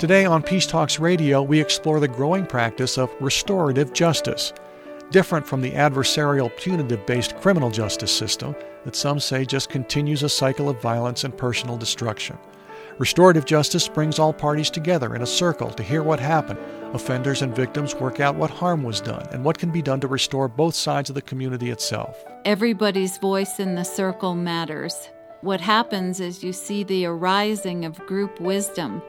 Today on Peace Talks Radio, we explore the growing practice of restorative justice, different from the adversarial punitive based criminal justice system that some say just continues a cycle of violence and personal destruction. Restorative justice brings all parties together in a circle to hear what happened. Offenders and victims work out what harm was done and what can be done to restore both sides of the community itself. Everybody's voice in the circle matters. What happens is you see the arising of group wisdom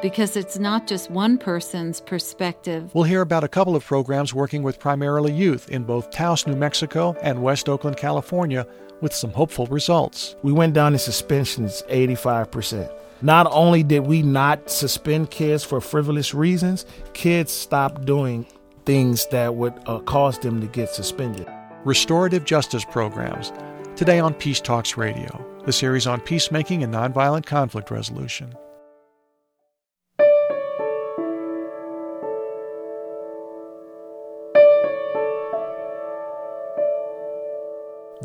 because it's not just one person's perspective. We'll hear about a couple of programs working with primarily youth in both Taos, New Mexico and West Oakland, California, with some hopeful results. We went down in suspensions 85%. Not only did we not suspend kids for frivolous reasons, kids stopped doing things that would uh, cause them to get suspended. Restorative justice programs. Today on Peace Talks Radio, the series on peacemaking and nonviolent conflict resolution.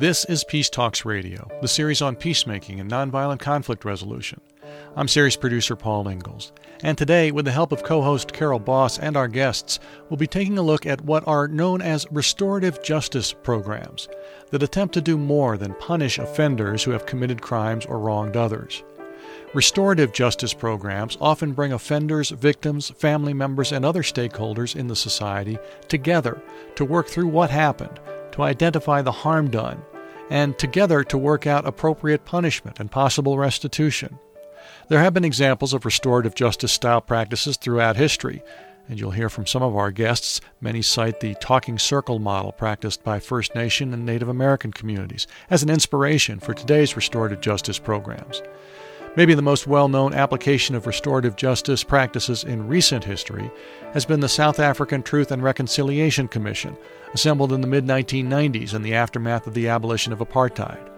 This is Peace Talks Radio, the series on peacemaking and nonviolent conflict resolution. I'm series producer Paul Ingalls, and today, with the help of co host Carol Boss and our guests, we'll be taking a look at what are known as restorative justice programs that attempt to do more than punish offenders who have committed crimes or wronged others. Restorative justice programs often bring offenders, victims, family members, and other stakeholders in the society together to work through what happened, to identify the harm done, and together to work out appropriate punishment and possible restitution. There have been examples of restorative justice style practices throughout history, and you'll hear from some of our guests. Many cite the talking circle model practiced by First Nation and Native American communities as an inspiration for today's restorative justice programs. Maybe the most well known application of restorative justice practices in recent history has been the South African Truth and Reconciliation Commission, assembled in the mid 1990s in the aftermath of the abolition of apartheid.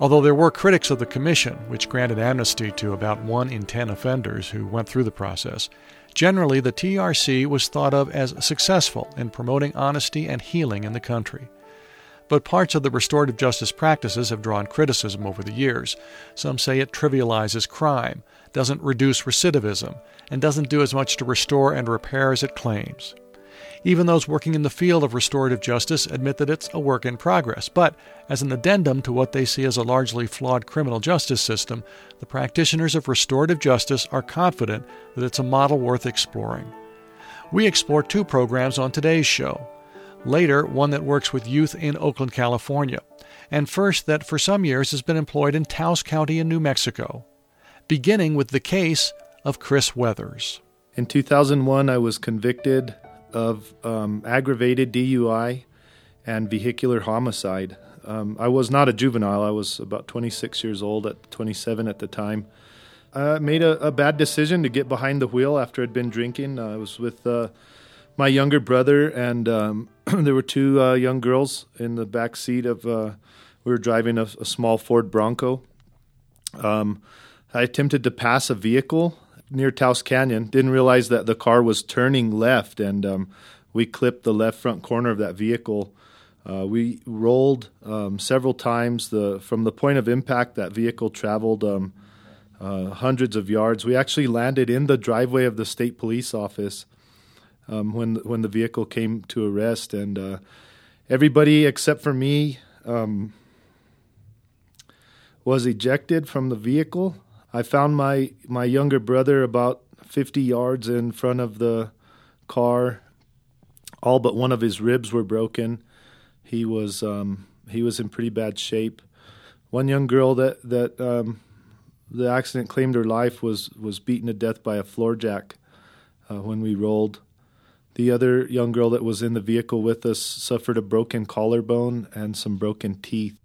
Although there were critics of the commission, which granted amnesty to about one in ten offenders who went through the process, generally the TRC was thought of as successful in promoting honesty and healing in the country. But parts of the restorative justice practices have drawn criticism over the years. Some say it trivializes crime, doesn't reduce recidivism, and doesn't do as much to restore and repair as it claims. Even those working in the field of restorative justice admit that it's a work in progress. But as an addendum to what they see as a largely flawed criminal justice system, the practitioners of restorative justice are confident that it's a model worth exploring. We explore two programs on today's show. Later, one that works with youth in Oakland, California. And first, that for some years has been employed in Taos County in New Mexico. Beginning with the case of Chris Weathers. In 2001, I was convicted of um, aggravated DUI and vehicular homicide. Um, I was not a juvenile. I was about 26 years old, at 27 at the time. I made a, a bad decision to get behind the wheel after I'd been drinking. I was with uh, my younger brother, and um, there were two uh, young girls in the back seat of. Uh, we were driving a, a small Ford Bronco. Um, I attempted to pass a vehicle near Taos Canyon. Didn't realize that the car was turning left, and um, we clipped the left front corner of that vehicle. Uh, we rolled um, several times. The from the point of impact, that vehicle traveled um, uh, hundreds of yards. We actually landed in the driveway of the state police office um, when when the vehicle came to arrest, and uh, everybody except for me um, was ejected from the vehicle. I found my my younger brother about 50 yards in front of the car. All but one of his ribs were broken. He was um, he was in pretty bad shape. One young girl that that um, the accident claimed her life was was beaten to death by a floor jack uh, when we rolled. The other young girl that was in the vehicle with us suffered a broken collarbone and some broken teeth.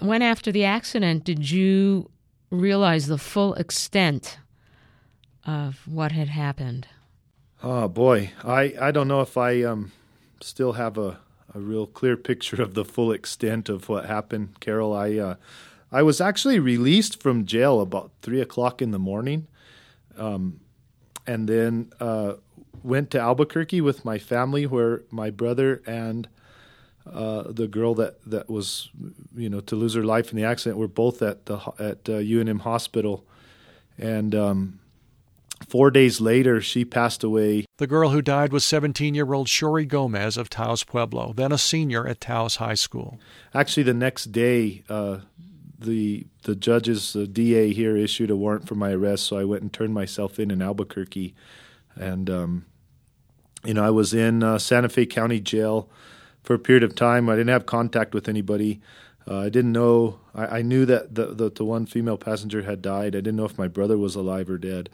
When after the accident did you realize the full extent of what had happened? Oh boy, I, I don't know if I um, still have a, a real clear picture of the full extent of what happened, Carol. I uh, I was actually released from jail about three o'clock in the morning, um, and then uh, went to Albuquerque with my family, where my brother and uh, the girl that, that was, you know, to lose her life in the accident were both at the at uh, UNM hospital, and um, four days later, she passed away. The girl who died was 17 year old Shori Gomez of Taos Pueblo, then a senior at Taos High School. Actually, the next day, uh, the the judge's the DA here issued a warrant for my arrest, so I went and turned myself in in Albuquerque, and um, you know I was in uh, Santa Fe County Jail for a period of time. I didn't have contact with anybody. Uh, I didn't know. I, I knew that the, the, the one female passenger had died. I didn't know if my brother was alive or dead.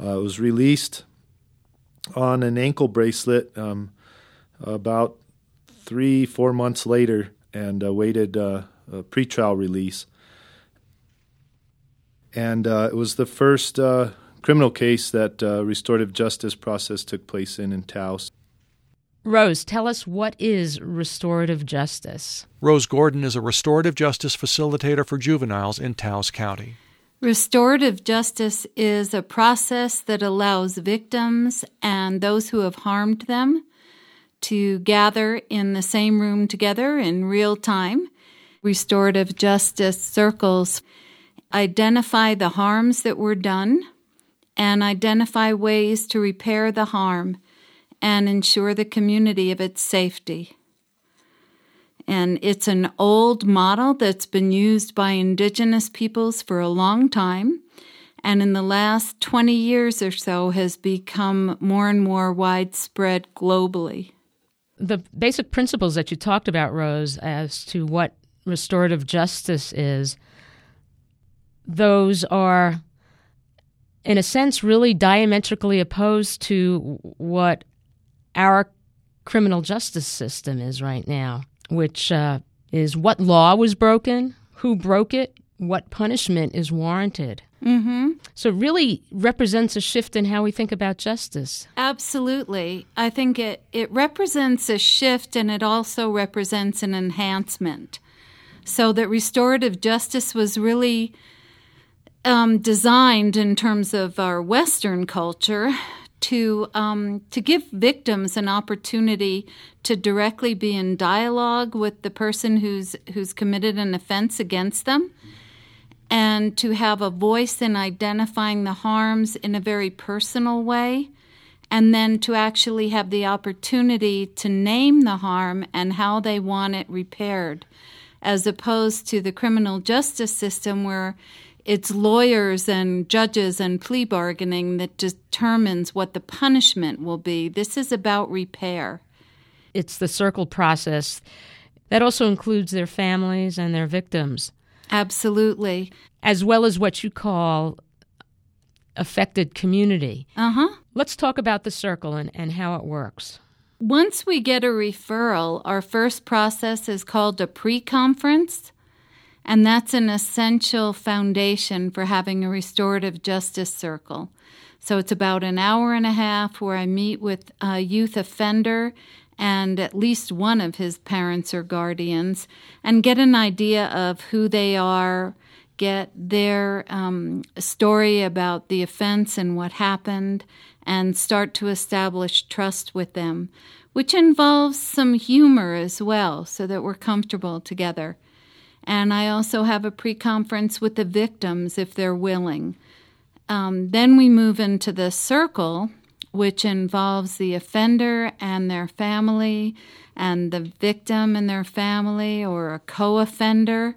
Uh, I was released on an ankle bracelet um, about three four months later, and awaited uh, a pretrial release. And uh, it was the first uh, criminal case that uh, restorative justice process took place in in Taos. Rose, tell us what is restorative justice? Rose Gordon is a restorative justice facilitator for juveniles in Taos County. Restorative justice is a process that allows victims and those who have harmed them to gather in the same room together in real time. Restorative justice circles identify the harms that were done and identify ways to repair the harm and ensure the community of its safety. And it's an old model that's been used by indigenous peoples for a long time, and in the last 20 years or so has become more and more widespread globally. The basic principles that you talked about, Rose, as to what restorative justice is, those are, in a sense, really diametrically opposed to what our criminal justice system is right now, which uh, is what law was broken, who broke it, what punishment is warranted. Mm-hmm. So it really represents a shift in how we think about justice. Absolutely. I think it, it represents a shift and it also represents an enhancement. So that restorative justice was really um, designed in terms of our Western culture to um, to give victims an opportunity to directly be in dialogue with the person who's who's committed an offense against them, and to have a voice in identifying the harms in a very personal way, and then to actually have the opportunity to name the harm and how they want it repaired, as opposed to the criminal justice system where it's lawyers and judges and plea bargaining that determines what the punishment will be. This is about repair. It's the circle process that also includes their families and their victims. Absolutely. As well as what you call affected community. Uh huh. Let's talk about the circle and, and how it works. Once we get a referral, our first process is called a pre conference. And that's an essential foundation for having a restorative justice circle. So it's about an hour and a half where I meet with a youth offender and at least one of his parents or guardians and get an idea of who they are, get their um, story about the offense and what happened, and start to establish trust with them, which involves some humor as well so that we're comfortable together. And I also have a pre conference with the victims if they're willing. Um, then we move into the circle, which involves the offender and their family, and the victim and their family, or a co offender.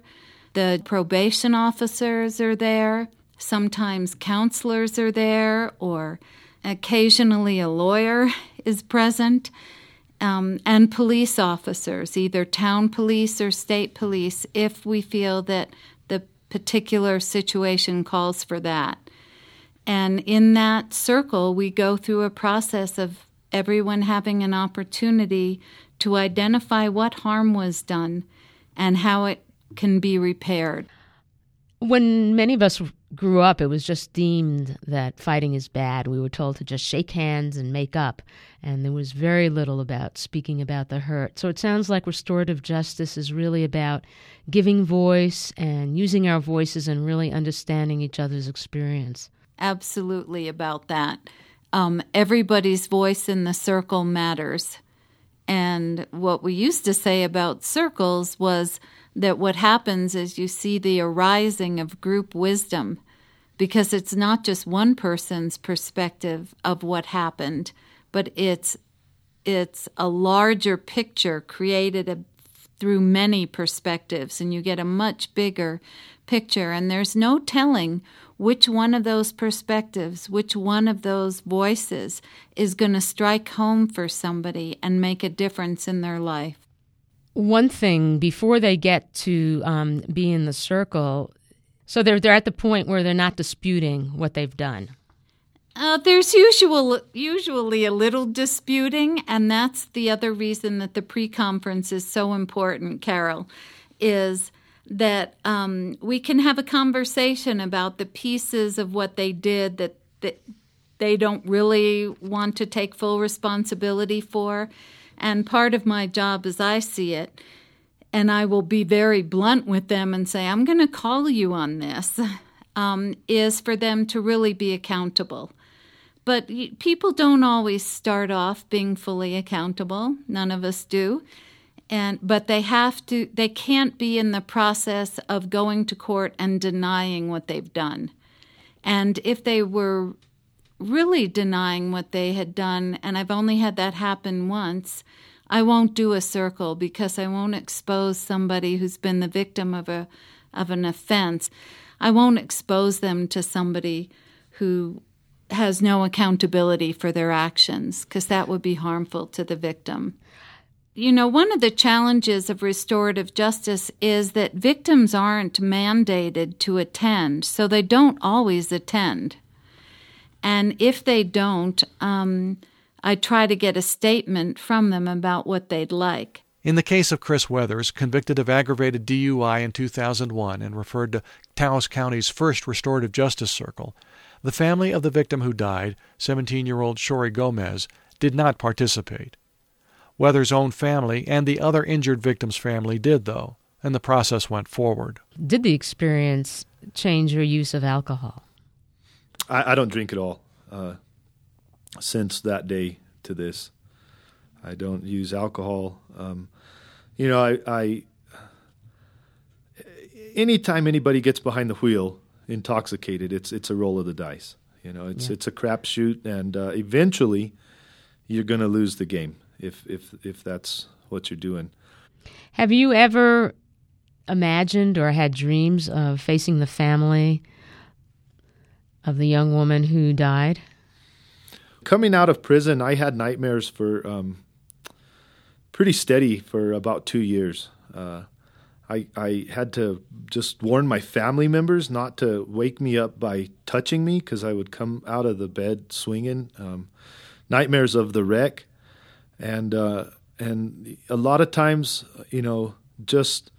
The probation officers are there. Sometimes counselors are there, or occasionally a lawyer is present um, and police officers, either town police or state police, if we feel that the particular situation calls for that. And in that circle, we go through a process of everyone having an opportunity to identify what harm was done and how it can be repaired. When many of us grew up, it was just deemed that fighting is bad. We were told to just shake hands and make up, and there was very little about speaking about the hurt. So it sounds like restorative justice is really about giving voice and using our voices and really understanding each other's experience. Absolutely about that. Um, everybody's voice in the circle matters. And what we used to say about circles was that what happens is you see the arising of group wisdom because it's not just one person's perspective of what happened, but it's it's a larger picture created a, through many perspectives, and you get a much bigger picture. And there's no telling which one of those perspectives, which one of those voices is going to strike home for somebody and make a difference in their life. One thing before they get to um, be in the circle, so they're they're at the point where they're not disputing what they've done. Uh, there's usual, usually a little disputing, and that's the other reason that the pre-conference is so important, Carol, is that um, we can have a conversation about the pieces of what they did that, that they don't really want to take full responsibility for. And part of my job, as I see it, and I will be very blunt with them and say, I'm going to call you on this, um, is for them to really be accountable. But people don't always start off being fully accountable. None of us do. And but they have to they can't be in the process of going to court and denying what they've done. And if they were really denying what they had done and I've only had that happen once, I won't do a circle because I won't expose somebody who's been the victim of a of an offense. I won't expose them to somebody who has no accountability for their actions because that would be harmful to the victim. You know, one of the challenges of restorative justice is that victims aren't mandated to attend, so they don't always attend. And if they don't, um, I try to get a statement from them about what they'd like. In the case of Chris Weathers, convicted of aggravated DUI in 2001 and referred to Taos County's first restorative justice circle, the family of the victim who died, 17 year old Shori Gomez, did not participate. Weathers' own family and the other injured victim's family did, though, and the process went forward. Did the experience change your use of alcohol? I, I don't drink at all uh, since that day to this. I don't use alcohol. Um, you know, I, I anytime anybody gets behind the wheel, intoxicated, it's it's a roll of the dice. You know, it's yeah. it's a crapshoot, and uh, eventually you're going to lose the game if if if that's what you're doing. Have you ever imagined or had dreams of facing the family of the young woman who died? Coming out of prison, I had nightmares for um, pretty steady for about two years. Uh, I, I had to just warn my family members not to wake me up by touching me because I would come out of the bed swinging. Um, nightmares of the wreck, and uh, and a lot of times, you know, just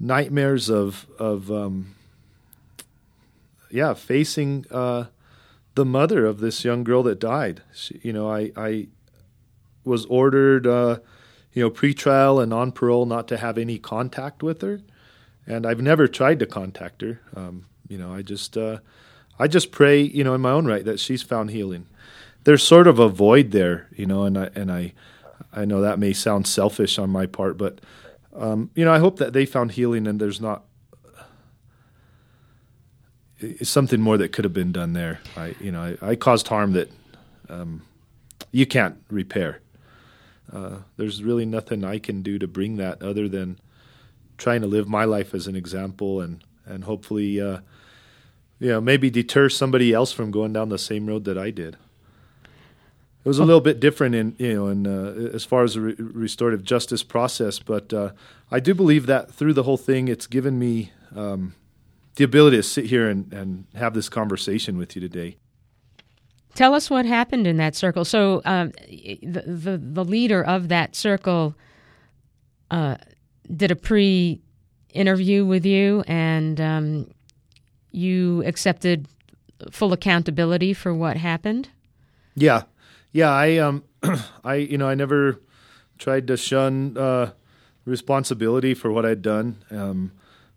nightmares of of um, yeah, facing uh, the mother of this young girl that died. She, you know, I I was ordered. Uh, you know, pretrial and on parole not to have any contact with her. And I've never tried to contact her. Um, you know, I just uh, I just pray, you know, in my own right that she's found healing. There's sort of a void there, you know, and I and I I know that may sound selfish on my part, but um, you know, I hope that they found healing and there's not something more that could have been done there. I you know, I, I caused harm that um, you can't repair uh, there's really nothing I can do to bring that other than trying to live my life as an example and and hopefully uh, you know maybe deter somebody else from going down the same road that I did. It was a little bit different in you know in uh, as far as the re- restorative justice process, but uh, I do believe that through the whole thing, it's given me um, the ability to sit here and, and have this conversation with you today. Tell us what happened in that circle. So um, the, the, the leader of that circle uh, did a pre interview with you, and um, you accepted full accountability for what happened. Yeah, yeah. I um, I you know I never tried to shun uh, responsibility for what I'd done. Um,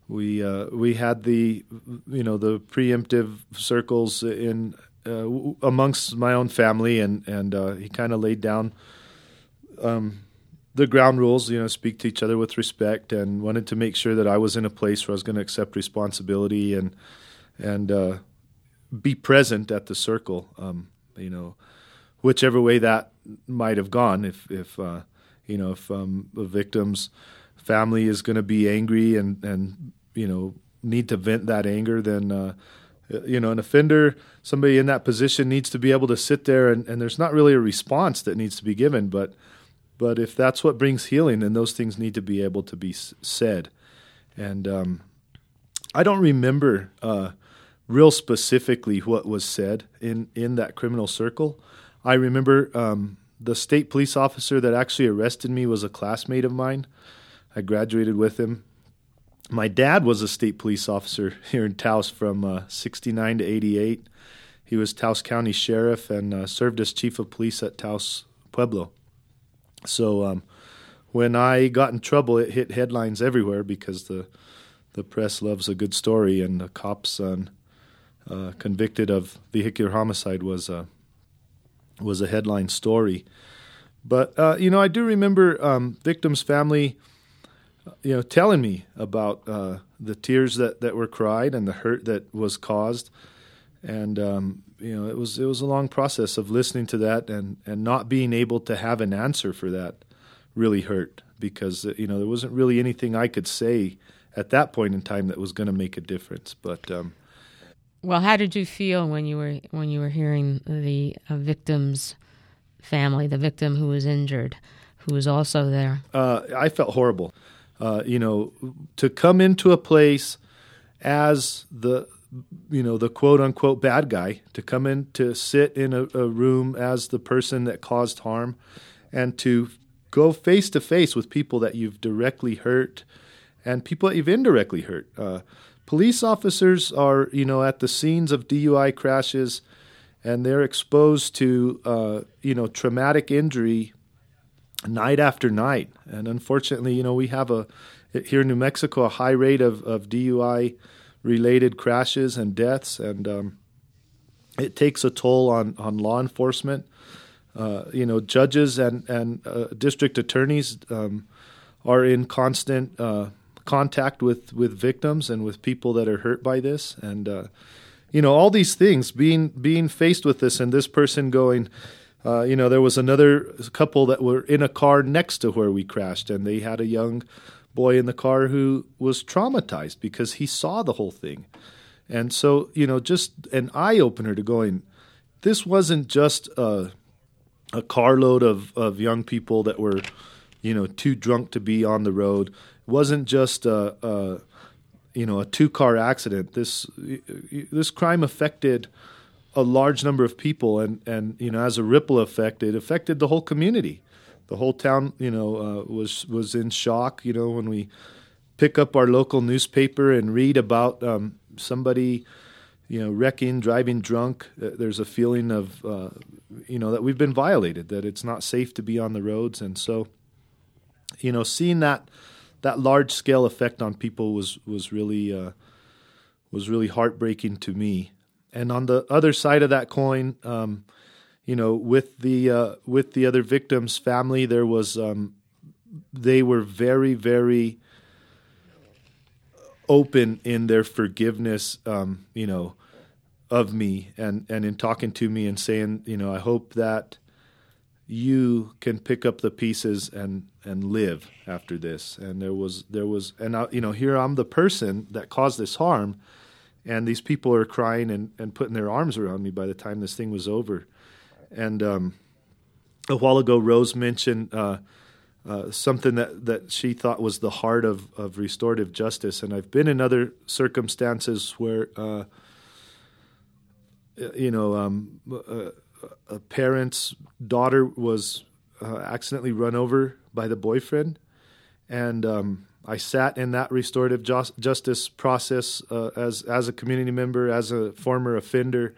we uh, we had the you know the preemptive circles in uh, amongst my own family, and and uh, he kind of laid down um, the ground rules. You know, speak to each other with respect, and wanted to make sure that I was in a place where I was going to accept responsibility and and uh, be present at the circle. Um, you know, whichever way that might have gone. If if uh, you know if um, the victim's family is going to be angry and and you know need to vent that anger, then uh, you know an offender, somebody in that position needs to be able to sit there and, and there's not really a response that needs to be given, but but if that's what brings healing, then those things need to be able to be said. And um, I don't remember uh, real specifically what was said in, in that criminal circle. I remember um, the state police officer that actually arrested me was a classmate of mine. I graduated with him. My dad was a state police officer here in Taos from uh, 69 to 88. He was Taos County Sheriff and uh, served as chief of police at Taos Pueblo. So um, when I got in trouble, it hit headlines everywhere because the the press loves a good story, and the cop's son uh, convicted of vehicular homicide was a was a headline story. But uh, you know, I do remember um, victims' family, you know, telling me about uh, the tears that, that were cried and the hurt that was caused, and um, you know, it was it was a long process of listening to that and and not being able to have an answer for that really hurt because you know there wasn't really anything I could say at that point in time that was going to make a difference. But um, well, how did you feel when you were when you were hearing the uh, victim's family, the victim who was injured, who was also there? Uh, I felt horrible. Uh, you know, to come into a place as the you know the quote unquote bad guy to come in to sit in a, a room as the person that caused harm and to go face to face with people that you've directly hurt and people that you've indirectly hurt. Uh, police officers are, you know, at the scenes of DUI crashes, and they're exposed to, uh, you know, traumatic injury night after night. And unfortunately, you know, we have a here in New Mexico a high rate of, of DUI related crashes and deaths, and um, it takes a toll on on law enforcement. Uh, you know, judges and and uh, district attorneys um, are in constant uh, contact with with victims and with people that are hurt by this, and uh, you know, all these things being being faced with this, and this person going. Uh, you know, there was another couple that were in a car next to where we crashed, and they had a young boy in the car who was traumatized because he saw the whole thing. And so, you know, just an eye opener to going, this wasn't just a, a carload of, of young people that were, you know, too drunk to be on the road. It wasn't just a, a you know, a two car accident. This this crime affected a large number of people, and and you know, as a ripple effect, it affected the whole community the whole town, you know, uh, was was in shock. You know, when we pick up our local newspaper and read about um, somebody, you know, wrecking, driving drunk, uh, there's a feeling of, uh, you know, that we've been violated, that it's not safe to be on the roads, and so, you know, seeing that that large scale effect on people was was really uh, was really heartbreaking to me. And on the other side of that coin. Um, you know, with the uh, with the other victim's family, there was um, they were very very open in their forgiveness, um, you know, of me and and in talking to me and saying, you know, I hope that you can pick up the pieces and and live after this. And there was there was and I, you know here I'm the person that caused this harm, and these people are crying and and putting their arms around me by the time this thing was over. And um, a while ago, Rose mentioned uh, uh, something that, that she thought was the heart of, of restorative justice. And I've been in other circumstances where, uh, you know, um, a, a, parent's daughter was uh, accidentally run over by the boyfriend. And um, I sat in that restorative justice process uh, as, as a community member, as a former offender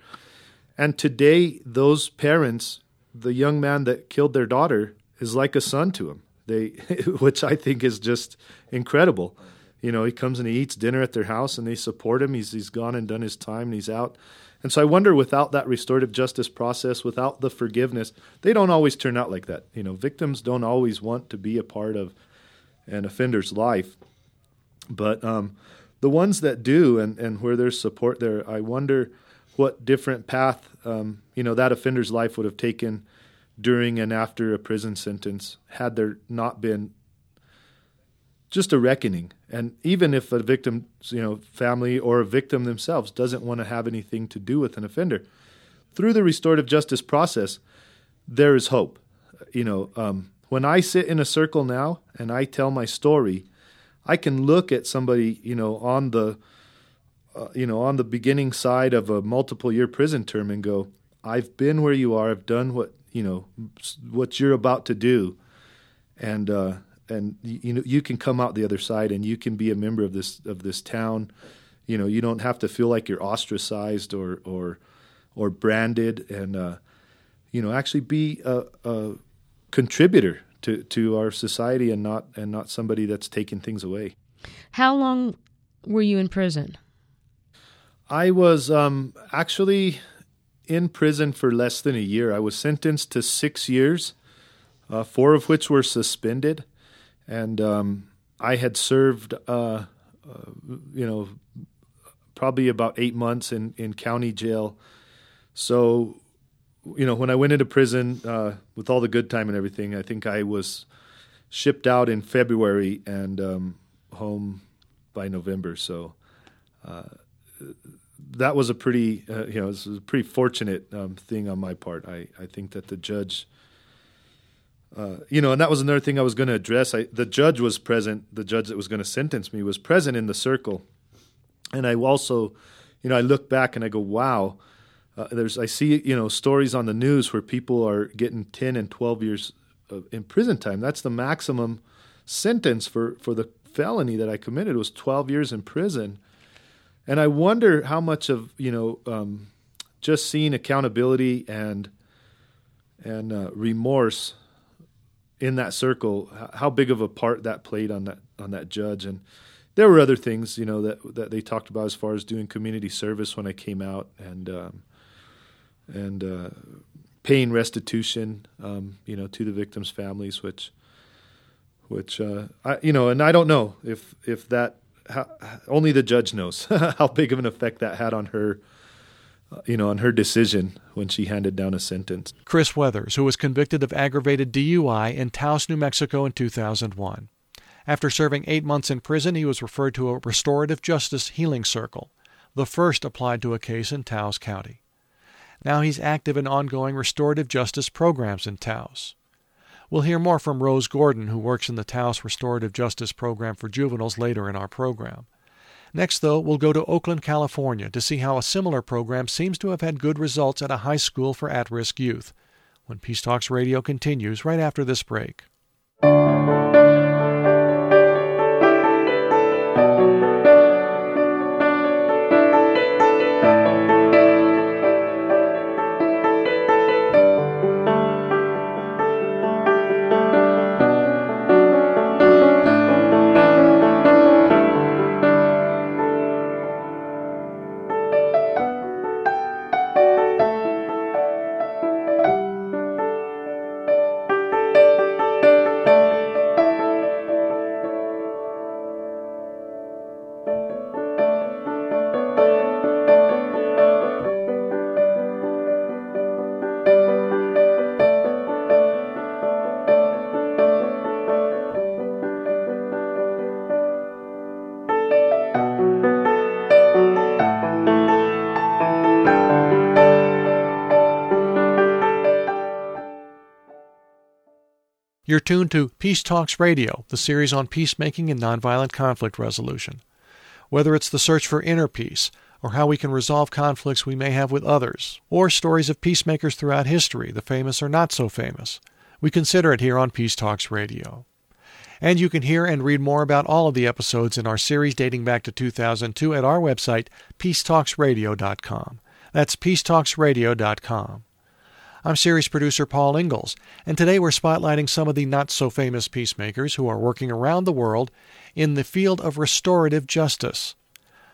and today, those parents, the young man that killed their daughter, is like a son to him. They, which I think is just incredible. You know, he comes and he eats dinner at their house, and they support him. He's he's gone and done his time, and he's out. And so I wonder, without that restorative justice process, without the forgiveness, they don't always turn out like that. You know, victims don't always want to be a part of an offender's life, but um, the ones that do, and and where there's support there, I wonder what different path um, you know that offender's life would have taken during and after a prison sentence had there not been just a reckoning. And even if a victim's you know family or a victim themselves doesn't want to have anything to do with an offender, through the restorative justice process, there is hope. You know, um, when I sit in a circle now and I tell my story, I can look at somebody you know on the uh, you know on the beginning side of a multiple year prison term and go, I've been where you are. I've done what you know what you're about to do, and uh, and you know you can come out the other side and you can be a member of this of this town. You know you don't have to feel like you're ostracized or or or branded, and uh, you know actually be a, a contributor to to our society and not and not somebody that's taking things away. How long were you in prison? I was um, actually in prison for less than a year. I was sentenced to six years, uh, four of which were suspended, and um, I had served, uh, uh, you know, probably about eight months in in county jail. So, you know, when I went into prison uh, with all the good time and everything, I think I was shipped out in February and um, home by November. So. Uh, that was a pretty uh, you know it was a pretty fortunate um, thing on my part. I, I think that the judge, uh, you know, and that was another thing I was going to address. I, the judge was present. The judge that was going to sentence me was present in the circle, and I also, you know, I look back and I go, wow. Uh, there's I see you know stories on the news where people are getting ten and twelve years in prison time. That's the maximum sentence for for the felony that I committed was twelve years in prison and I wonder how much of you know um, just seeing accountability and and uh, remorse in that circle, how big of a part that played on that on that judge. And there were other things you know that that they talked about as far as doing community service when I came out and um, and uh, paying restitution, um, you know, to the victims' families, which which uh, I you know, and I don't know if if that how, only the judge knows how big of an effect that had on her you know, on her decision when she handed down a sentence. Chris Weathers, who was convicted of aggravated DUI in Taos, New Mexico in 2001. After serving eight months in prison, he was referred to a restorative justice healing circle, the first applied to a case in Taos County. Now he's active in ongoing restorative justice programs in Taos. We'll hear more from Rose Gordon, who works in the Taos Restorative Justice Program for juveniles later in our program. Next, though, we'll go to Oakland, California to see how a similar program seems to have had good results at a high school for at risk youth. When Peace Talks Radio continues right after this break. You're tuned to Peace Talks Radio, the series on peacemaking and nonviolent conflict resolution. Whether it's the search for inner peace, or how we can resolve conflicts we may have with others, or stories of peacemakers throughout history, the famous or not so famous, we consider it here on Peace Talks Radio. And you can hear and read more about all of the episodes in our series dating back to 2002 at our website, peacetalksradio.com. That's peacetalksradio.com. I'm series producer Paul Ingalls, and today we're spotlighting some of the not so famous peacemakers who are working around the world in the field of restorative justice,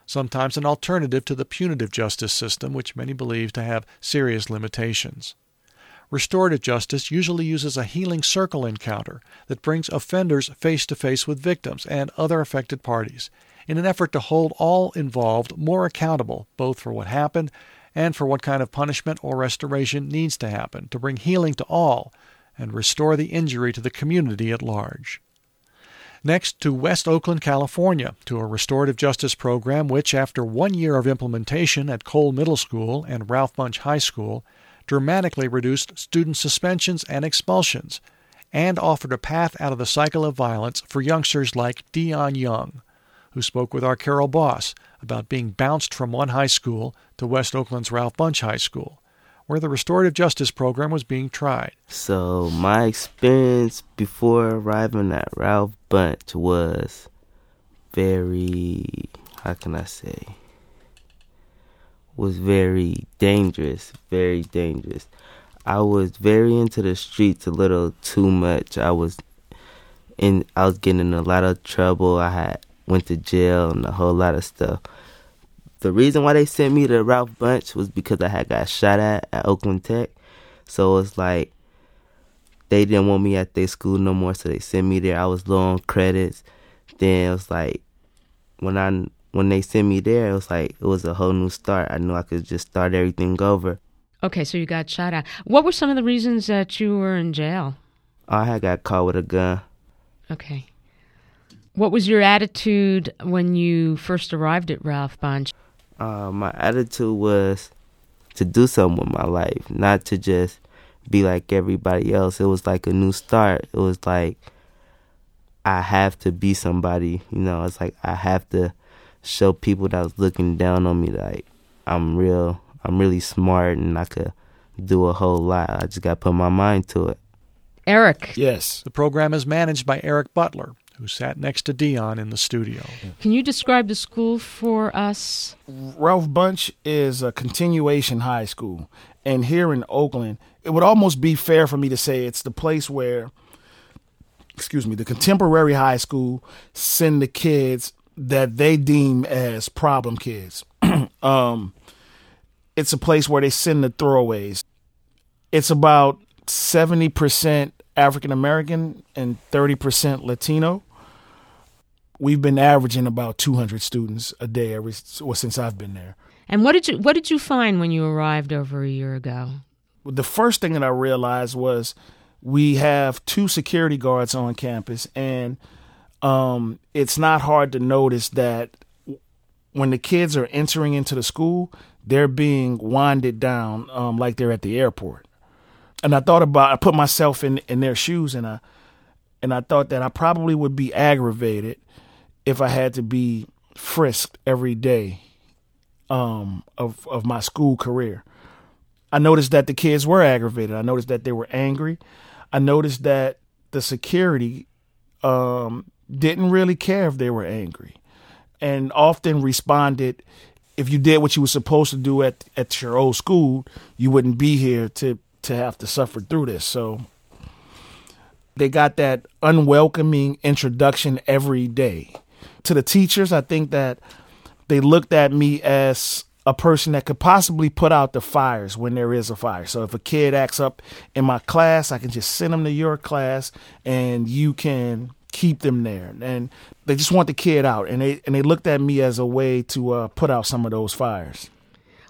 sometimes an alternative to the punitive justice system, which many believe to have serious limitations. Restorative justice usually uses a healing circle encounter that brings offenders face to face with victims and other affected parties in an effort to hold all involved more accountable, both for what happened and for what kind of punishment or restoration needs to happen to bring healing to all and restore the injury to the community at large. Next to West Oakland, California, to a restorative justice program which, after one year of implementation at Cole Middle School and Ralph Bunche High School, dramatically reduced student suspensions and expulsions and offered a path out of the cycle of violence for youngsters like Dion Young, who spoke with our Carol Boss about being bounced from one high school to West Oakland's Ralph Bunche High School where the restorative justice program was being tried. So, my experience before arriving at Ralph Bunche was very, how can I say, was very dangerous, very dangerous. I was very into the streets a little too much. I was in I was getting in a lot of trouble. I had went to jail and a whole lot of stuff the reason why they sent me to Ralph Bunche was because I had got shot at at Oakland Tech. So it's like they didn't want me at their school no more, so they sent me there. I was low on credits. Then it was like when I when they sent me there, it was like it was a whole new start. I knew I could just start everything over. Okay, so you got shot at. What were some of the reasons that you were in jail? I had got caught with a gun. Okay. What was your attitude when you first arrived at Ralph Bunche? uh, my attitude was to do something with my life, not to just be like everybody else. It was like a new start. It was like I have to be somebody, you know. It's like I have to show people that was looking down on me like I'm real, I'm really smart, and I could do a whole lot. I just got to put my mind to it. Eric. Yes. The program is managed by Eric Butler, who sat next to Dion in the studio. Can you describe the school for us? Ralph Bunche is a continuation high school. And here in Oakland, it would almost be fair for me to say it's the place where, excuse me, the contemporary high school send the kids that they deem as problem kids. um, it's a place where they send the throwaways. It's about 70% African American and 30% Latino. We've been averaging about 200 students a day every well, since I've been there. And what did you what did you find when you arrived over a year ago? The first thing that I realized was we have two security guards on campus, and um, it's not hard to notice that when the kids are entering into the school, they're being winded down um, like they're at the airport and I thought about I put myself in in their shoes and I and I thought that I probably would be aggravated if I had to be frisked every day um, of of my school career. I noticed that the kids were aggravated. I noticed that they were angry. I noticed that the security um, didn't really care if they were angry, and often responded. If you did what you were supposed to do at at your old school, you wouldn't be here to to have to suffer through this. So they got that unwelcoming introduction every day. To the teachers, I think that they looked at me as a person that could possibly put out the fires when there is a fire. So if a kid acts up in my class, I can just send them to your class and you can keep them there. And they just want the kid out. And they and they looked at me as a way to uh, put out some of those fires.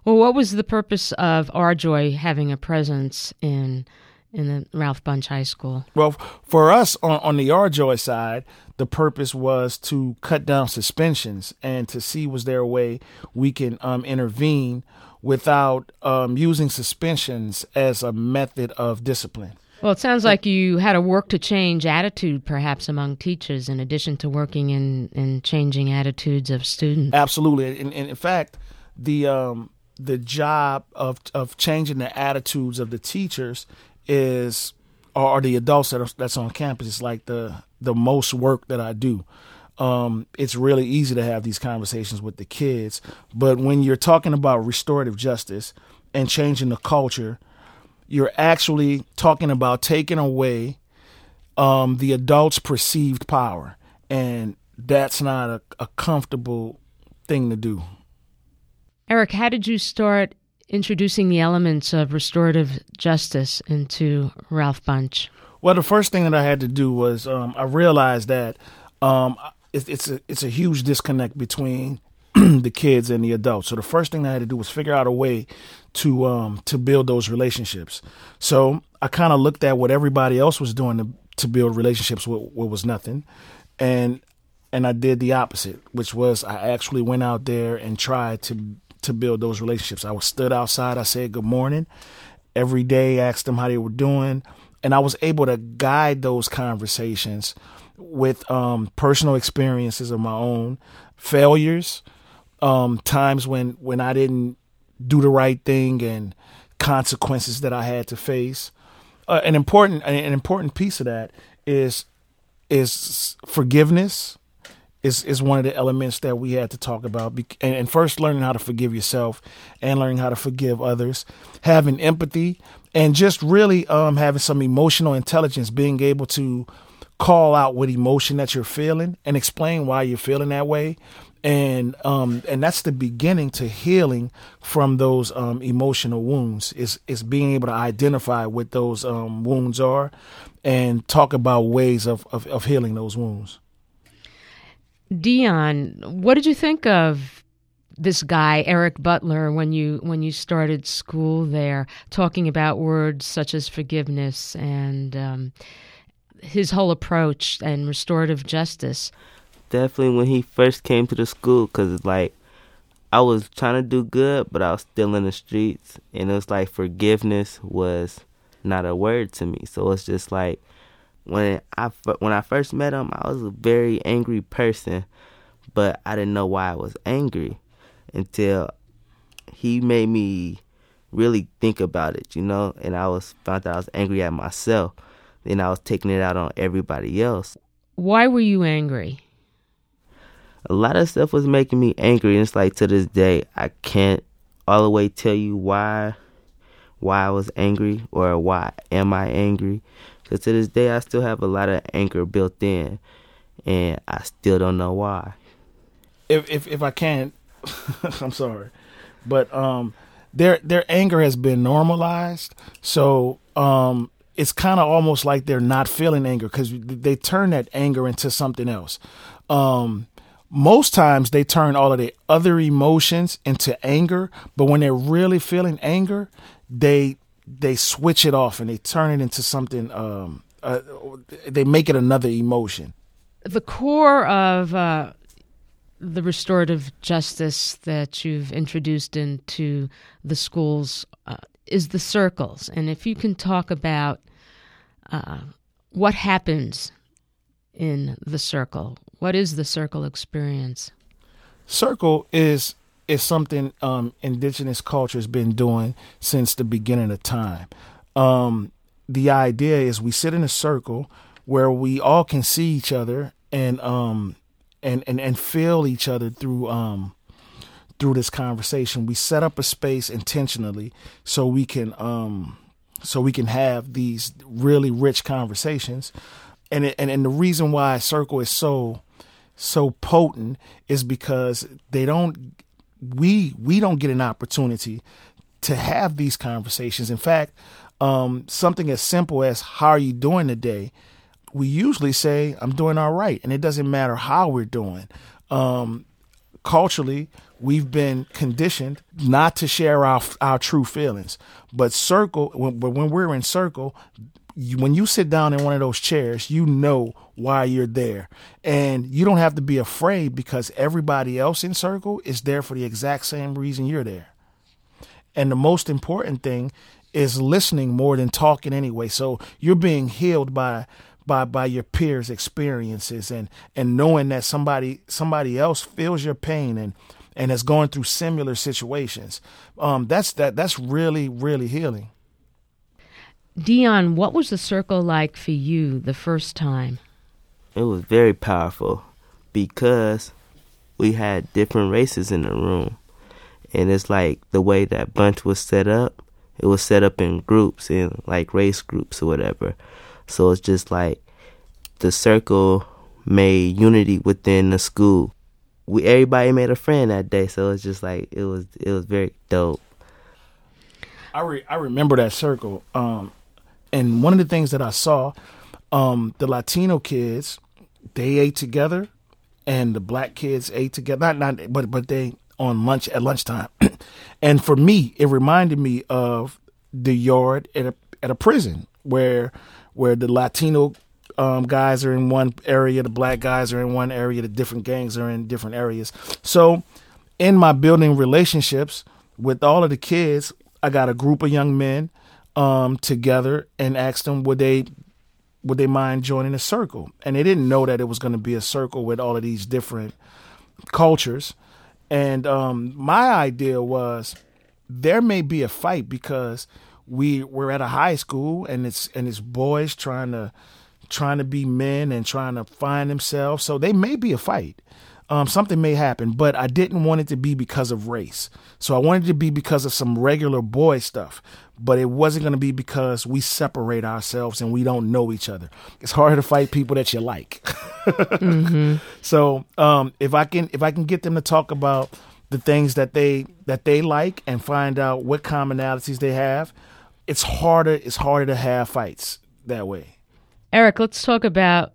Well, what was the purpose of Joy having a presence in in the Ralph Bunche High School? Well, for us on, on the Joy side, the purpose was to cut down suspensions and to see was there a way we can um, intervene without um, using suspensions as a method of discipline. Well, it sounds like you had to work to change attitude, perhaps among teachers, in addition to working in, in changing attitudes of students. Absolutely, and, and in fact, the um, the job of of changing the attitudes of the teachers is or the adults that are, that's on campus is like the the most work that I do. Um, it's really easy to have these conversations with the kids, but when you're talking about restorative justice and changing the culture, you're actually talking about taking away um, the adults' perceived power, and that's not a, a comfortable thing to do. Eric, how did you start introducing the elements of restorative justice into Ralph Bunche? Well, the first thing that I had to do was um, I realized that um, it's, it's a it's a huge disconnect between the kids and the adults. So the first thing I had to do was figure out a way to um, to build those relationships. So I kind of looked at what everybody else was doing to, to build relationships with what was nothing, and and I did the opposite, which was I actually went out there and tried to to build those relationships. I was stood outside. I said good morning every day, asked them how they were doing, and I was able to guide those conversations with um, personal experiences of my own, failures, um, times when when I didn't do the right thing, and consequences that I had to face. Uh, an important an important piece of that is is forgiveness is is one of the elements that we had to talk about. And, and first, learning how to forgive yourself and learning how to forgive others, having empathy, and just really um, having some emotional intelligence, being able to call out what emotion that you're feeling and explain why you're feeling that way. And um, and that's the beginning to healing from those um, emotional wounds. Is is being able to identify what those um, wounds are, and talk about ways of, of, of healing those wounds. Dion, what did you think of this guy Eric Butler when you when you started school there, talking about words such as forgiveness and um, his whole approach and restorative justice? Definitely when he first came to the school, because like I was trying to do good, but I was still in the streets, and it was like forgiveness was not a word to me. So it's just like when I when I first met him, I was a very angry person, but I didn't know why I was angry until he made me really think about it, you know. And I was found out I was angry at myself. Then I was taking it out on everybody else. Why were you angry? A lot of stuff was making me angry, and it's like to this day I can't all the way tell you why why I was angry or why am I angry. Because to this day I still have a lot of anger built in, and I still don't know why. If if if I can, I'm sorry, but um, their their anger has been normalized, so um, it's kind of almost like they're not feeling anger because they turn that anger into something else. Um, most times they turn all of the other emotions into anger, but when they're really feeling anger, they they switch it off and they turn it into something. Um, uh, they make it another emotion. The core of uh, the restorative justice that you've introduced into the schools uh, is the circles, and if you can talk about uh, what happens in the circle, what is the circle experience? Circle is is something um, indigenous culture has been doing since the beginning of time. Um, the idea is we sit in a circle where we all can see each other and um, and and and feel each other through um, through this conversation. We set up a space intentionally so we can um, so we can have these really rich conversations. And it, and and the reason why circle is so so potent is because they don't we we don't get an opportunity to have these conversations. In fact, um, something as simple as "How are you doing today?" We usually say, I'm doing all right. And it doesn't matter how we're doing. Um, culturally, we've been conditioned not to share our, our true feelings. But circle, when, when we're in circle, when you sit down in one of those chairs, you know why you're there. And you don't have to be afraid because everybody else in circle is there for the exact same reason you're there. And the most important thing is listening more than talking anyway. So you're being healed by by by your peers' experiences and and knowing that somebody somebody else feels your pain and and is going through similar situations. Um, that's that that's really really healing. Dion, what was the circle like for you the first time? It was very powerful because we had different races in the room. And it's like the way that bunch was set up, it was set up in groups, in like race groups or whatever. So it's just like the circle made unity within the school. We everybody made a friend that day, so it's just like it was it was very dope. I re- I remember that circle, um, and one of the things that I saw, um, the Latino kids, they ate together, and the black kids ate together. Not not, but but they on lunch at lunchtime. and for me, it reminded me of the yard at a at a prison where where the Latino um, guys are in one area, the black guys are in one area, the different gangs are in different areas. So, in my building relationships with all of the kids, I got a group of young men um, together and asked them would they would they mind joining a circle, and they didn't know that it was going to be a circle with all of these different cultures. And um, my idea was there may be a fight because we we're at a high school and it's and it's boys trying to trying to be men and trying to find themselves. So they may be a fight. Um, something may happen, but I didn't want it to be because of race. So I wanted it to be because of some regular boy stuff, but it wasn't going to be because we separate ourselves and we don't know each other. It's harder to fight people that you like. mm-hmm. So um, if I can if I can get them to talk about the things that they that they like and find out what commonalities they have, it's harder it's harder to have fights that way. Eric, let's talk about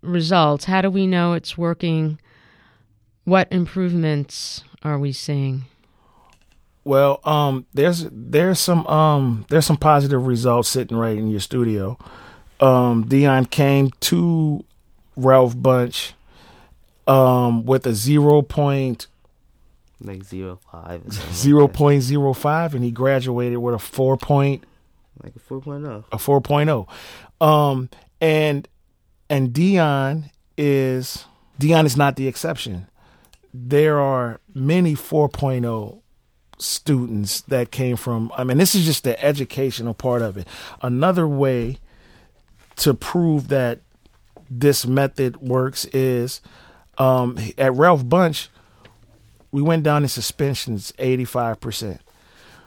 results. How do we know it's working? What improvements are we seeing? Well, um, there's there's some um there's some positive results sitting right in your studio. Um, Dion came to Ralph Bunche um with a zero point like zero five zero point zero five and he graduated with a four point like a four oh. a four oh. um and and Dion is Dion is not the exception there are many 4.0 students that came from I mean this is just the educational part of it. Another way to prove that this method works is um, at Ralph Bunche we went down in suspensions 85%.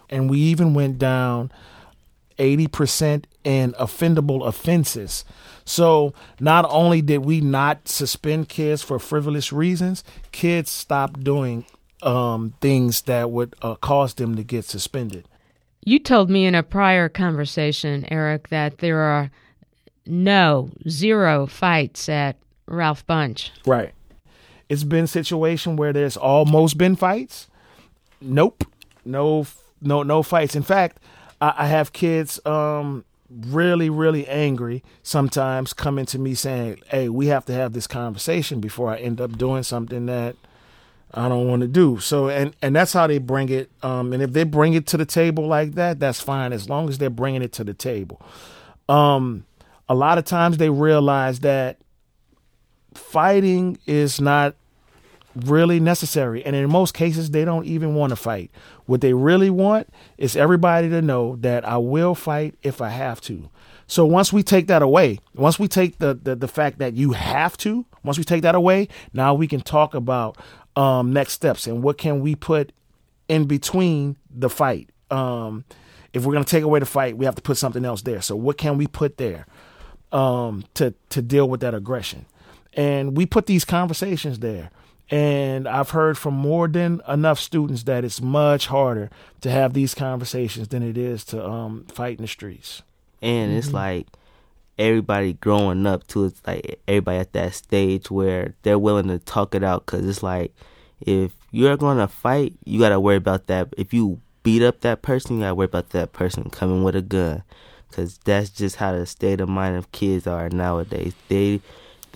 And we even went down 80% in offendable offenses. So not only did we not suspend kids for frivolous reasons, kids stopped doing um, things that would uh, cause them to get suspended. You told me in a prior conversation, Eric, that there are no zero fights at Ralph Bunche. Right. It's been situation where there's almost been fights. Nope. No no no fights. In fact, I, I have kids um, really, really angry sometimes coming to me saying, Hey, we have to have this conversation before I end up doing something that I don't want to do. So and and that's how they bring it. Um, and if they bring it to the table like that, that's fine as long as they're bringing it to the table. Um, a lot of times they realize that fighting is not really necessary. And in most cases, they don't even want to fight. What they really want is everybody to know that I will fight if I have to. So once we take that away, once we take the, the, the fact that you have to, once we take that away, now we can talk about um, next steps and what can we put in between the fight. Um, if we're going to take away the fight, we have to put something else there. So what can we put there um, to to deal with that aggression? And we put these conversations there. And I've heard from more than enough students that it's much harder to have these conversations than it is to um, fight in the streets. And mm-hmm. it's like everybody growing up to it's like everybody at that stage where they're willing to talk it out because it's like if you're going to fight, you got to worry about that. If you beat up that person, you got to worry about that person coming with a gun because that's just how the state of mind of kids are nowadays. They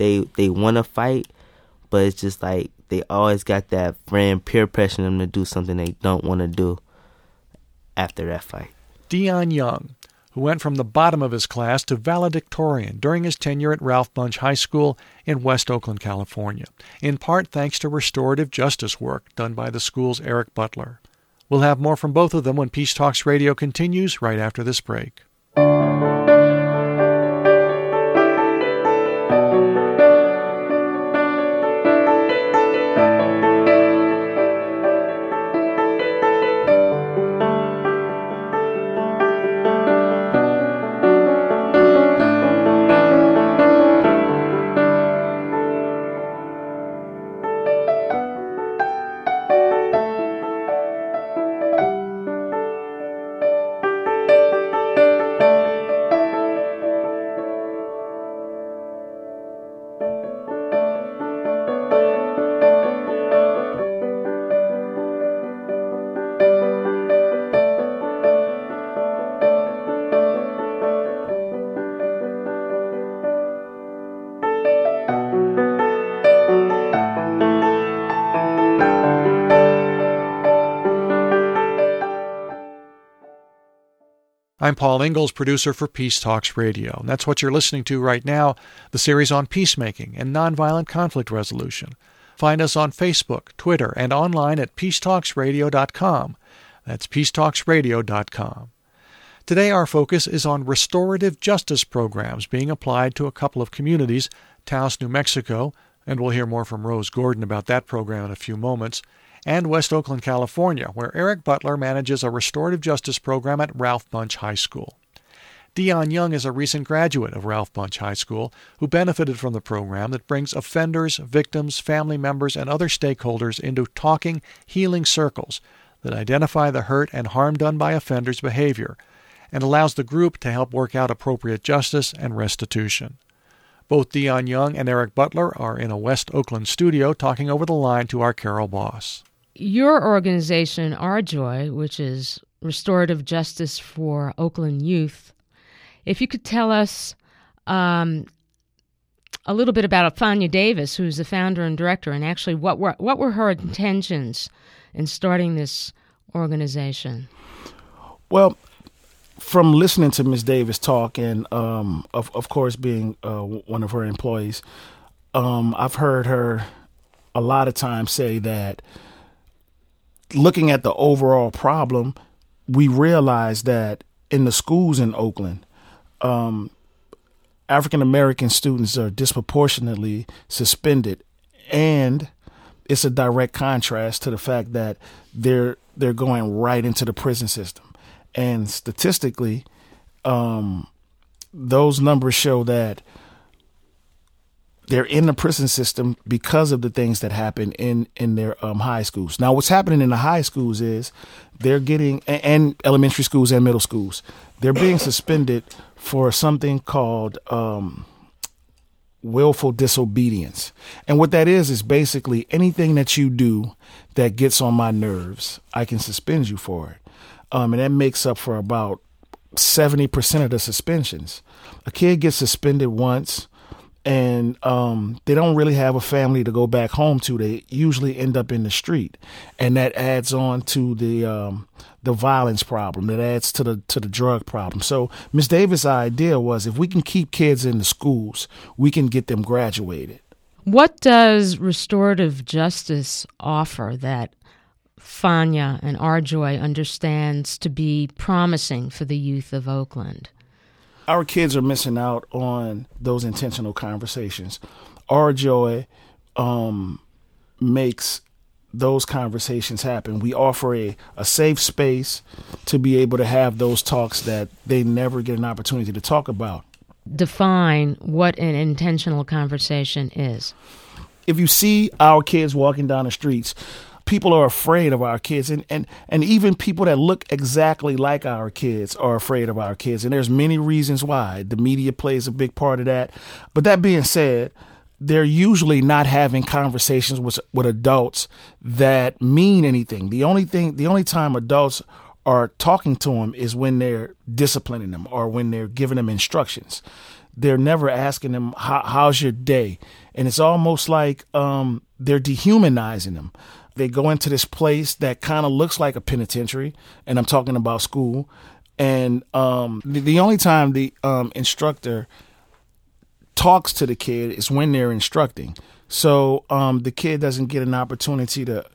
they they want to fight, but it's just like they always got that friend peer pressuring them to do something they don't want to do after that fight. Dion Young, who went from the bottom of his class to valedictorian during his tenure at Ralph Bunche High School in West Oakland, California, in part thanks to restorative justice work done by the school's Eric Butler. We'll have more from both of them when Peace Talks Radio continues right after this break. Paul Ingalls, producer for Peace Talks Radio. And that's what you're listening to right now, the series on peacemaking and nonviolent conflict resolution. Find us on Facebook, Twitter, and online at peacetalksradio.com. That's peacetalksradio.com. Today, our focus is on restorative justice programs being applied to a couple of communities, Taos, New Mexico, and we'll hear more from Rose Gordon about that program in a few moments, and West Oakland, California, where Eric Butler manages a restorative justice program at Ralph Bunche High School. Dion Young is a recent graduate of Ralph Bunche High School who benefited from the program that brings offenders, victims, family members, and other stakeholders into talking, healing circles that identify the hurt and harm done by offenders' behavior and allows the group to help work out appropriate justice and restitution. Both Dion Young and Eric Butler are in a West Oakland studio talking over the line to our Carol Boss. Your organization, RJOY, which is Restorative Justice for Oakland Youth, if you could tell us um, a little bit about Afanya Davis, who's the founder and director, and actually what were what were her intentions in starting this organization? Well, from listening to Ms. Davis talk, and um, of of course being uh, one of her employees, um, I've heard her a lot of times say that looking at the overall problem, we realize that in the schools in Oakland, um, African American students are disproportionately suspended, and it's a direct contrast to the fact that they're they're going right into the prison system. And statistically, um, those numbers show that they're in the prison system because of the things that happen in in their um, high schools. Now, what's happening in the high schools is they're getting and elementary schools and middle schools they're being suspended for something called um, willful disobedience. And what that is is basically anything that you do that gets on my nerves, I can suspend you for it. Um, and that makes up for about 70% of the suspensions. A kid gets suspended once and um, they don't really have a family to go back home to. They usually end up in the street, and that adds on to the um, the violence problem. That adds to the to the drug problem. So Miss Davis' idea was if we can keep kids in the schools, we can get them graduated. What does restorative justice offer that Fania and RJOY understands to be promising for the youth of Oakland? Our kids are missing out on those intentional conversations. RJOY um, makes those conversations happen. We offer a, a safe space to be able to have those talks that they never get an opportunity to talk about. Define what an intentional conversation is. If you see our kids walking down the streets, people are afraid of our kids and, and and even people that look exactly like our kids are afraid of our kids and there's many reasons why. The media plays a big part of that. But that being said they're usually not having conversations with with adults that mean anything. The only thing the only time adults are talking to them is when they're disciplining them or when they're giving them instructions. They're never asking them how's your day? And it's almost like um, they're dehumanizing them they go into this place that kind of looks like a penitentiary, and I'm talking about school. And um, the, the, only time the um, instructor talks to the kid is when they're instructing. So um, the kid doesn't get an opportunity to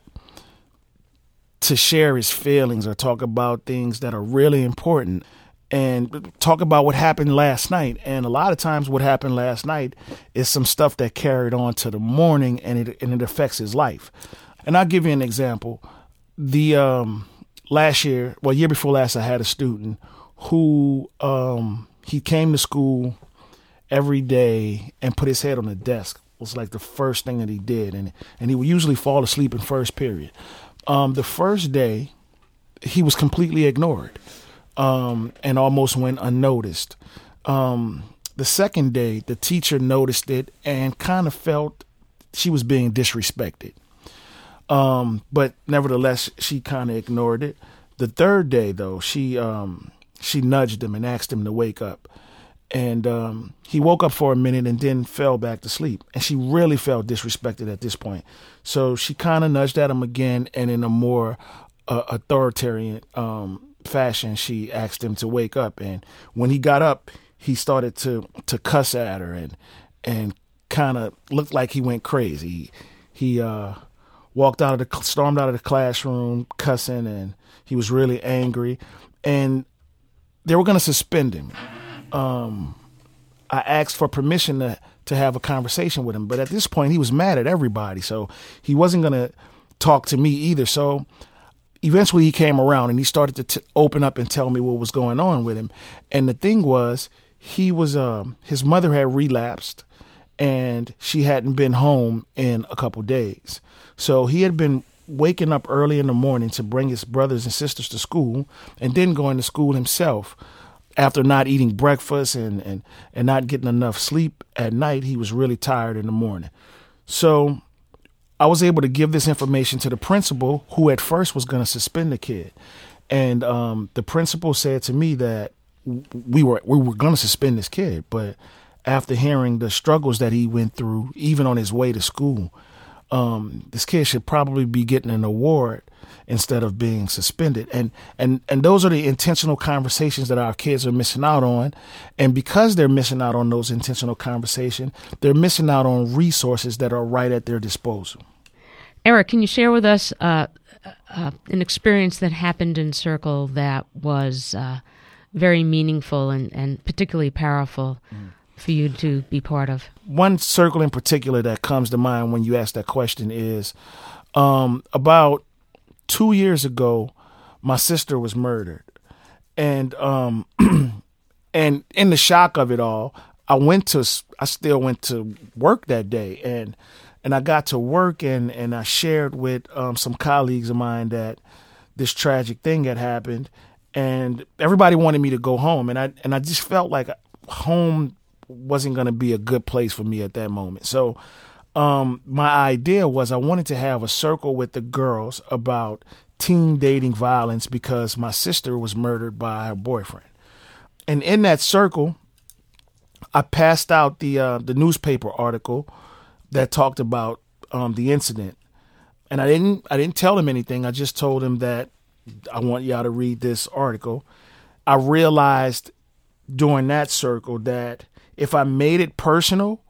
to share his feelings or talk about things that are really important and talk about what happened last night. And a lot of times, what happened last night is some stuff that carried on to the morning, and it and it affects his life. And I'll give you an example. The um, last year, well, year before last, I had a student who um, he came to school every day and put his head on the desk. It was like the first thing that he did, and and he would usually fall asleep in first period. Um, the first day, he was completely ignored um, and almost went unnoticed. Um, the second day, the teacher noticed it and kind of felt she was being disrespected. Um, but nevertheless, she kind of ignored it. The third day, though, she um, she nudged him and asked him to wake up, and um, he woke up for a minute and then fell back to sleep. And she really felt disrespected at this point, so she kind of nudged at him again and in a more uh, authoritarian um, fashion, she asked him to wake up, and when he got up, he started to to cuss at her and and kind of looked like he went crazy. He, he uh, walked out of the stormed out of the classroom cussing, and he was really angry, and they were going to suspend him. Um, I asked for permission to to have a conversation with him, but at this point, he was mad at everybody, so he wasn't going to talk to me either. So eventually he came around and he started to t- open up and tell me what was going on with him. And the thing was, he was um, his mother had relapsed and she hadn't been home in a couple days. So he had been waking up early in the morning to bring his brothers and sisters to school and then going to school himself. After not eating breakfast and, and, and not getting enough sleep at night, he was really tired in the morning. So I was able to give this information to the principal, who at first was going to suspend the kid. And um, the principal said to me that we were we were going to suspend this kid, but after hearing the struggles that he went through, even on his way to school, um, this kid should probably be getting an award instead of being suspended. And and and those are the intentional conversations that our kids are missing out on. And because they're missing out on those intentional conversations, they're missing out on resources that are right at their disposal. Eric, can you share with us uh, uh, an experience that happened in Circle that was uh, very meaningful and, and particularly powerful mm. For you to be part of? One circle in particular that comes to mind when you ask that question is um, about two years ago, my sister was murdered, and um, and in the shock of it all, I went to I still went to work that day, and and I got to work and and I shared with um, some colleagues of mine that this tragic thing had happened, and everybody wanted me to go home, and I and I just felt like home wasn't going to be a good place for me at that moment. So um, my idea was I wanted to have a circle with the girls about teen dating violence because my sister was murdered by her boyfriend, and in that circle, I passed out the uh, the newspaper article that talked about um, the incident, and I didn't I didn't tell him anything. I just told him that I want y'all to read this article. I realized during that circle that if I made it personal,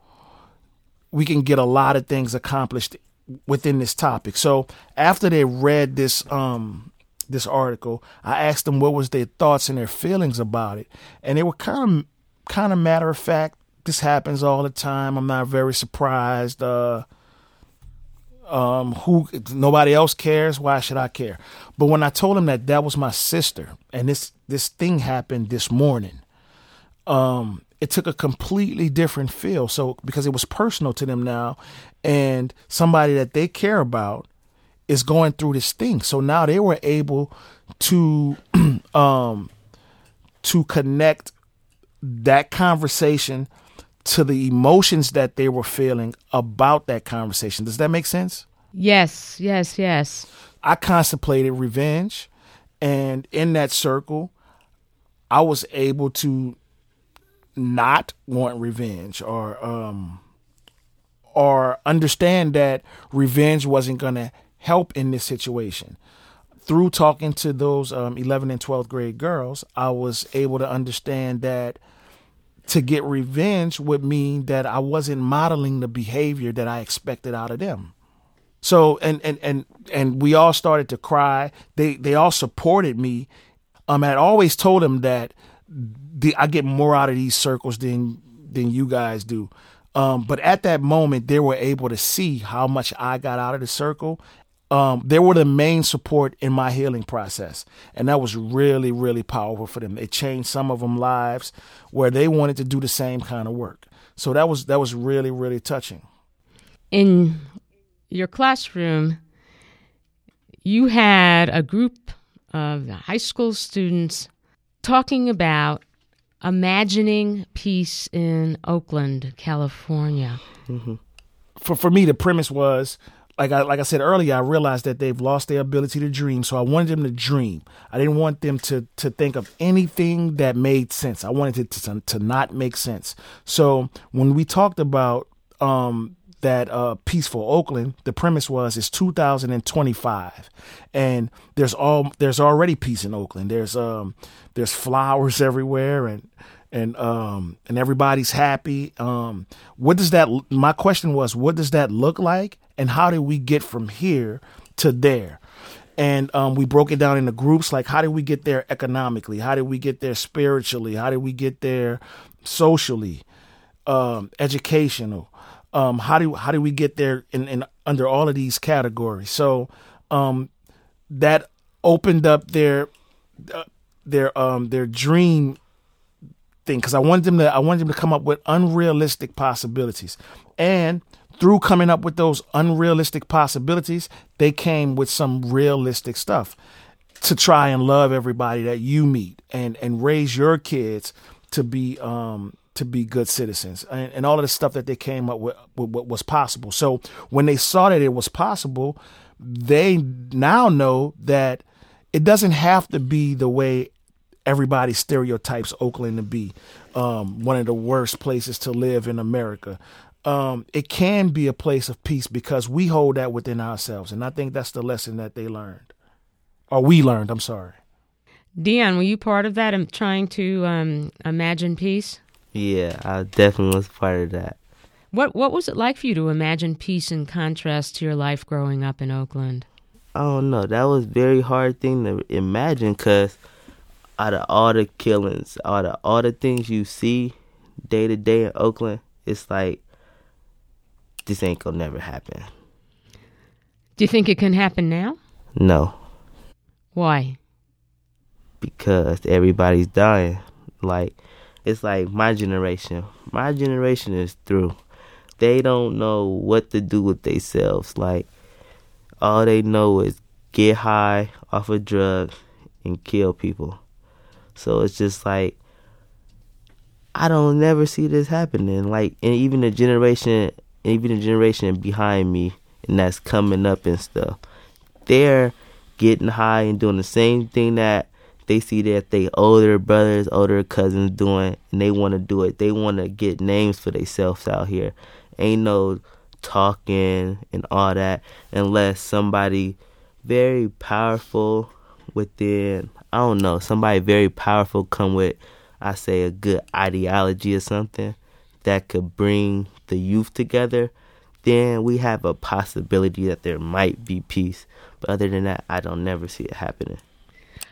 we can get a lot of things accomplished within this topic. So after they read this um this article, I asked them what was their thoughts and their feelings about it, and they were kind of kind of matter of fact. This happens all the time. I'm not very surprised. Uh, um, who nobody else cares. Why should I care? But when I told him that that was my sister, and this this thing happened this morning, um, it took a completely different feel. So because it was personal to them now, and somebody that they care about is going through this thing. So now they were able to um, to connect that conversation to the emotions that they were feeling about that conversation. Does that make sense? Yes, yes, yes. I contemplated revenge, and in that circle, I was able to not want revenge or um or understand that revenge wasn't going to help in this situation. Through talking to those um, 11 and 12th grade girls, I was able to understand that to get revenge would mean that I wasn't modeling the behavior that I expected out of them. So and and and and we all started to cry. They they all supported me. Um, I always told them that the, I get more out of these circles than than you guys do. Um, but at that moment, they were able to see how much I got out of the circle. Um, they were the main support in my healing process, and that was really, really powerful for them. It changed some of them lives where they wanted to do the same kind of work. So that was that was really, really touching. In your classroom, you had a group of high school students talking about imagining peace in Oakland, California. Mm-hmm. For for me, the premise was like I like I said earlier. I realized that they've lost their ability to dream, so I wanted them to dream. I didn't want them to to think of anything that made sense. I wanted it to to, to not make sense. So when we talked about um, that uh, peaceful Oakland, the premise was it's 2025, and there's all there's already peace in Oakland. There's um there's flowers everywhere, and and um and everybody's happy. Um, what does that? My question was, what does that look like, and how do we get from here to there? and um, we broke it down into groups like how did we get there economically how did we get there spiritually how did we get there socially um, educational um, how do how do we get there in, in under all of these categories? So um, that opened up their uh, their um their dream thing because I wanted them to I wanted them to come up with unrealistic possibilities. And through coming up with those unrealistic possibilities, they came with some realistic stuff to try and love everybody that you meet and and raise your kids to be um to be good citizens and, and all of the stuff that they came up with, what was possible. So when they saw that it was possible, they now know that it doesn't have to be the way everybody stereotypes Oakland to be um, one of the worst places to live in America um, it can be a place of peace because we hold that within ourselves. And I think that's the lesson that they learned, or we learned, I'm sorry. Dion, were you part of that and trying to um, imagine peace? Yeah, I definitely was part of that. What What was it like for you to imagine peace in contrast to your life growing up in Oakland? I don't know. That was very hard thing to imagine because out of all the killings, out of all the things you see day to day in Oakland, it's like this ain't gonna never happen. Do you think it can happen now? No. Why? Because everybody's dying. Like it's like my generation. My generation is through. They don't know what to do with themselves. Like all they know is get high off of drugs and kill people. So it's just like I don't never see this happening. Like and even the generation even the generation behind me and that's coming up and stuff, they're getting high and doing the same thing that they see that they older brothers, older cousins doing, and they want to do it. They want to get names for themselves out here. Ain't no talking and all that unless somebody very powerful within I don't know somebody very powerful come with I say a good ideology or something that could bring the youth together, then we have a possibility that there might be peace. But other than that, I don't never see it happening.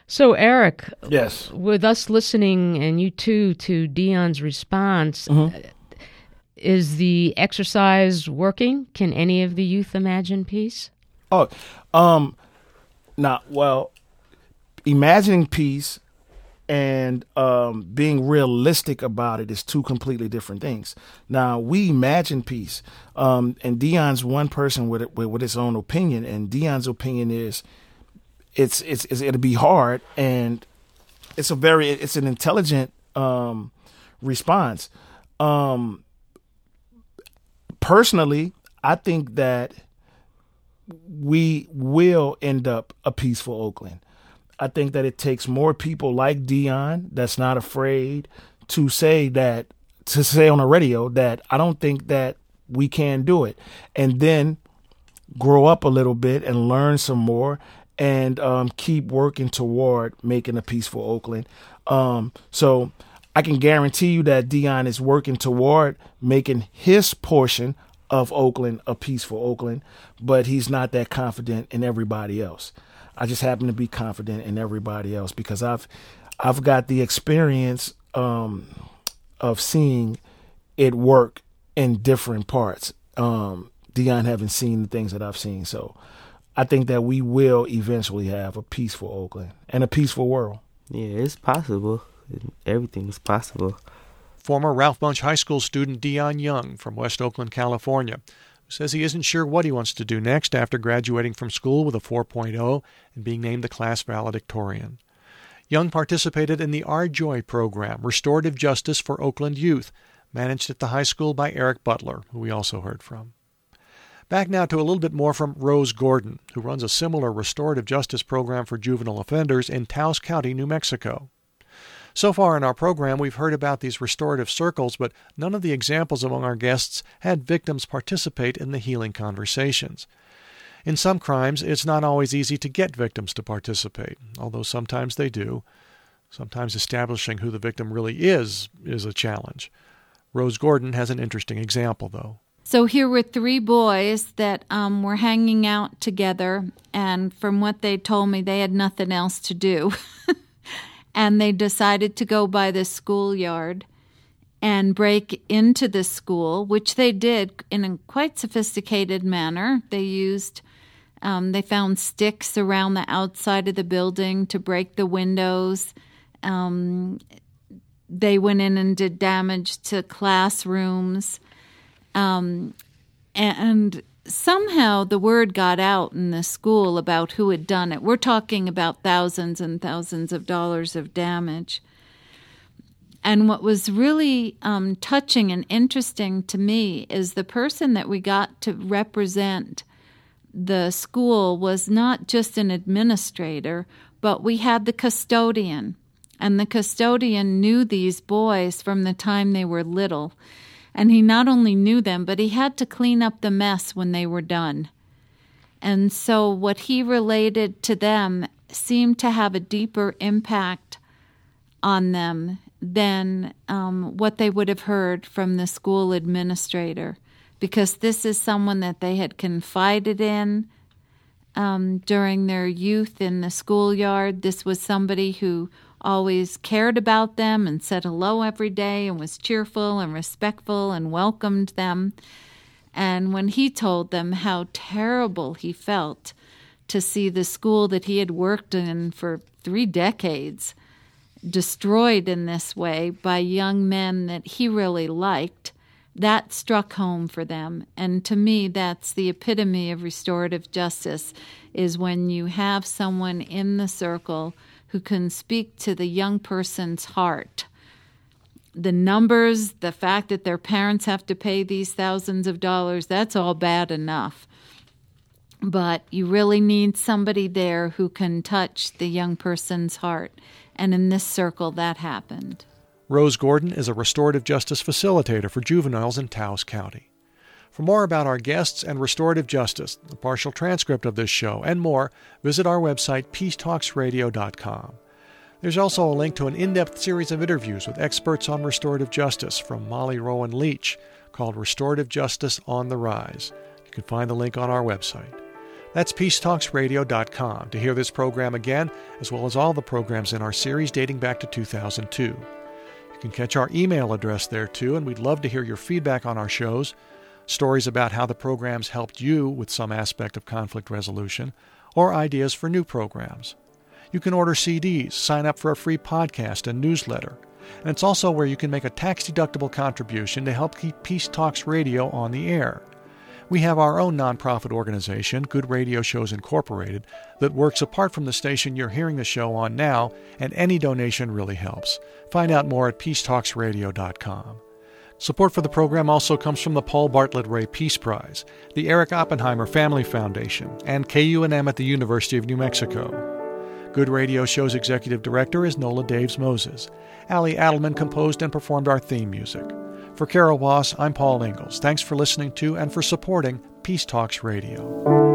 So, Eric, yes, with us listening and you too to Dion's response, mm-hmm. is the exercise working? Can any of the youth imagine peace? Oh, um, not well. Imagining peace and um, being realistic about it is two completely different things. Now we imagine peace, um, and Dion's one person with, with, with his own opinion, and Dion's opinion is it's, it's, it's it'll be hard, and it's a very it's an intelligent um, response. Um, personally, I think that we will end up a peaceful Oakland. I think that it takes more people like Dion that's not afraid to say that to say on the radio that I don't think that we can do it, and then grow up a little bit and learn some more and um, keep working toward making a peaceful Oakland. Um, so I can guarantee you that Dion is working toward making his portion of Oakland a peaceful Oakland, but he's not that confident in everybody else. I just happen to be confident in everybody else because I've I've got the experience um, of seeing it work in different parts. Um, Dion haven't seen the things that I've seen, so I think that we will eventually have a peaceful Oakland and a peaceful world. Yeah, it's possible. Everything is possible. Former Ralph Bunche High School student Dion Young from West Oakland, California says he isn't sure what he wants to do next after graduating from school with a 4.0 and being named the class valedictorian. Young participated in the RJOY program, Restorative Justice for Oakland Youth, managed at the high school by Eric Butler, who we also heard from. Back now to a little bit more from Rose Gordon, who runs a similar restorative justice program for juvenile offenders in Taos County, New Mexico. So far in our program, we've heard about these restorative circles, but none of the examples among our guests had victims participate in the healing conversations. In some crimes, it's not always easy to get victims to participate, although sometimes they do. Sometimes establishing who the victim really is is a challenge. Rose Gordon has an interesting example, though. So here were three boys that um, were hanging out together, and from what they told me, they had nothing else to do. and they decided to go by the schoolyard and break into the school, which they did in a quite sophisticated manner. They used, um, they found sticks around the outside of the building to break the windows. Um, they went in and did damage to classrooms. Um, and somehow the word got out in the school about who had done it. We're talking about thousands and thousands of dollars of damage. And what was really um, touching and interesting to me is the person that we got to represent the school was not just an administrator, but we had the custodian. And the custodian knew these boys from the time they were little. And he not only knew them, but he had to clean up the mess when they were done. And so what he related to them seemed to have a deeper impact on them than um, what they would have heard from the school administrator, because this is someone that they had confided in um, during their youth in the schoolyard. This was somebody who always cared about them and said hello every day and was cheerful and respectful and welcomed them. And when he told them how terrible he felt to see the school that he had worked in for three decades destroyed in this way by young men that he really liked, that struck home for them. And to me, that's the epitome of restorative justice is when you have someone in the circle who can speak to the young person's heart. The numbers, the fact that their parents have to pay these thousands of dollars, that's all bad enough. But you really need somebody there who can touch the young person's heart. And in this circle, that happened. Rose Gordon is a restorative justice facilitator for juveniles in Taos County. For more about our guests and restorative justice, a partial transcript of this show, and more, visit our website, peacetalksradio.com. There's also a link to an in depth series of interviews with experts on restorative justice from Molly Rowan Leach called Restorative Justice on the Rise. You can find the link on our website. That's peacetalksradio.com to hear this program again, as well as all the programs in our series dating back to 2002. You can catch our email address there too, and we'd love to hear your feedback on our shows stories about how the programs helped you with some aspect of conflict resolution, or ideas for new programs. You can order CDs, sign up for a free podcast and newsletter, and it's also where you can make a tax deductible contribution to help keep Peace Talks Radio on the air. We have our own nonprofit organization, Good Radio Shows Incorporated, that works apart from the station you're hearing the show on now, and any donation really helps. Find out more at peacetalksradio.com. Support for the program also comes from the Paul Bartlett Ré Peace Prize, the Eric Oppenheimer Family Foundation, and KUNM at the University of New Mexico. Good Radio Show's executive director is Nola Daves Moses. Ali Adelman composed and performed our theme music. For Carol Boss, I'm Paul Ingalls. Thanks for listening to and for supporting Peace Talks Radio.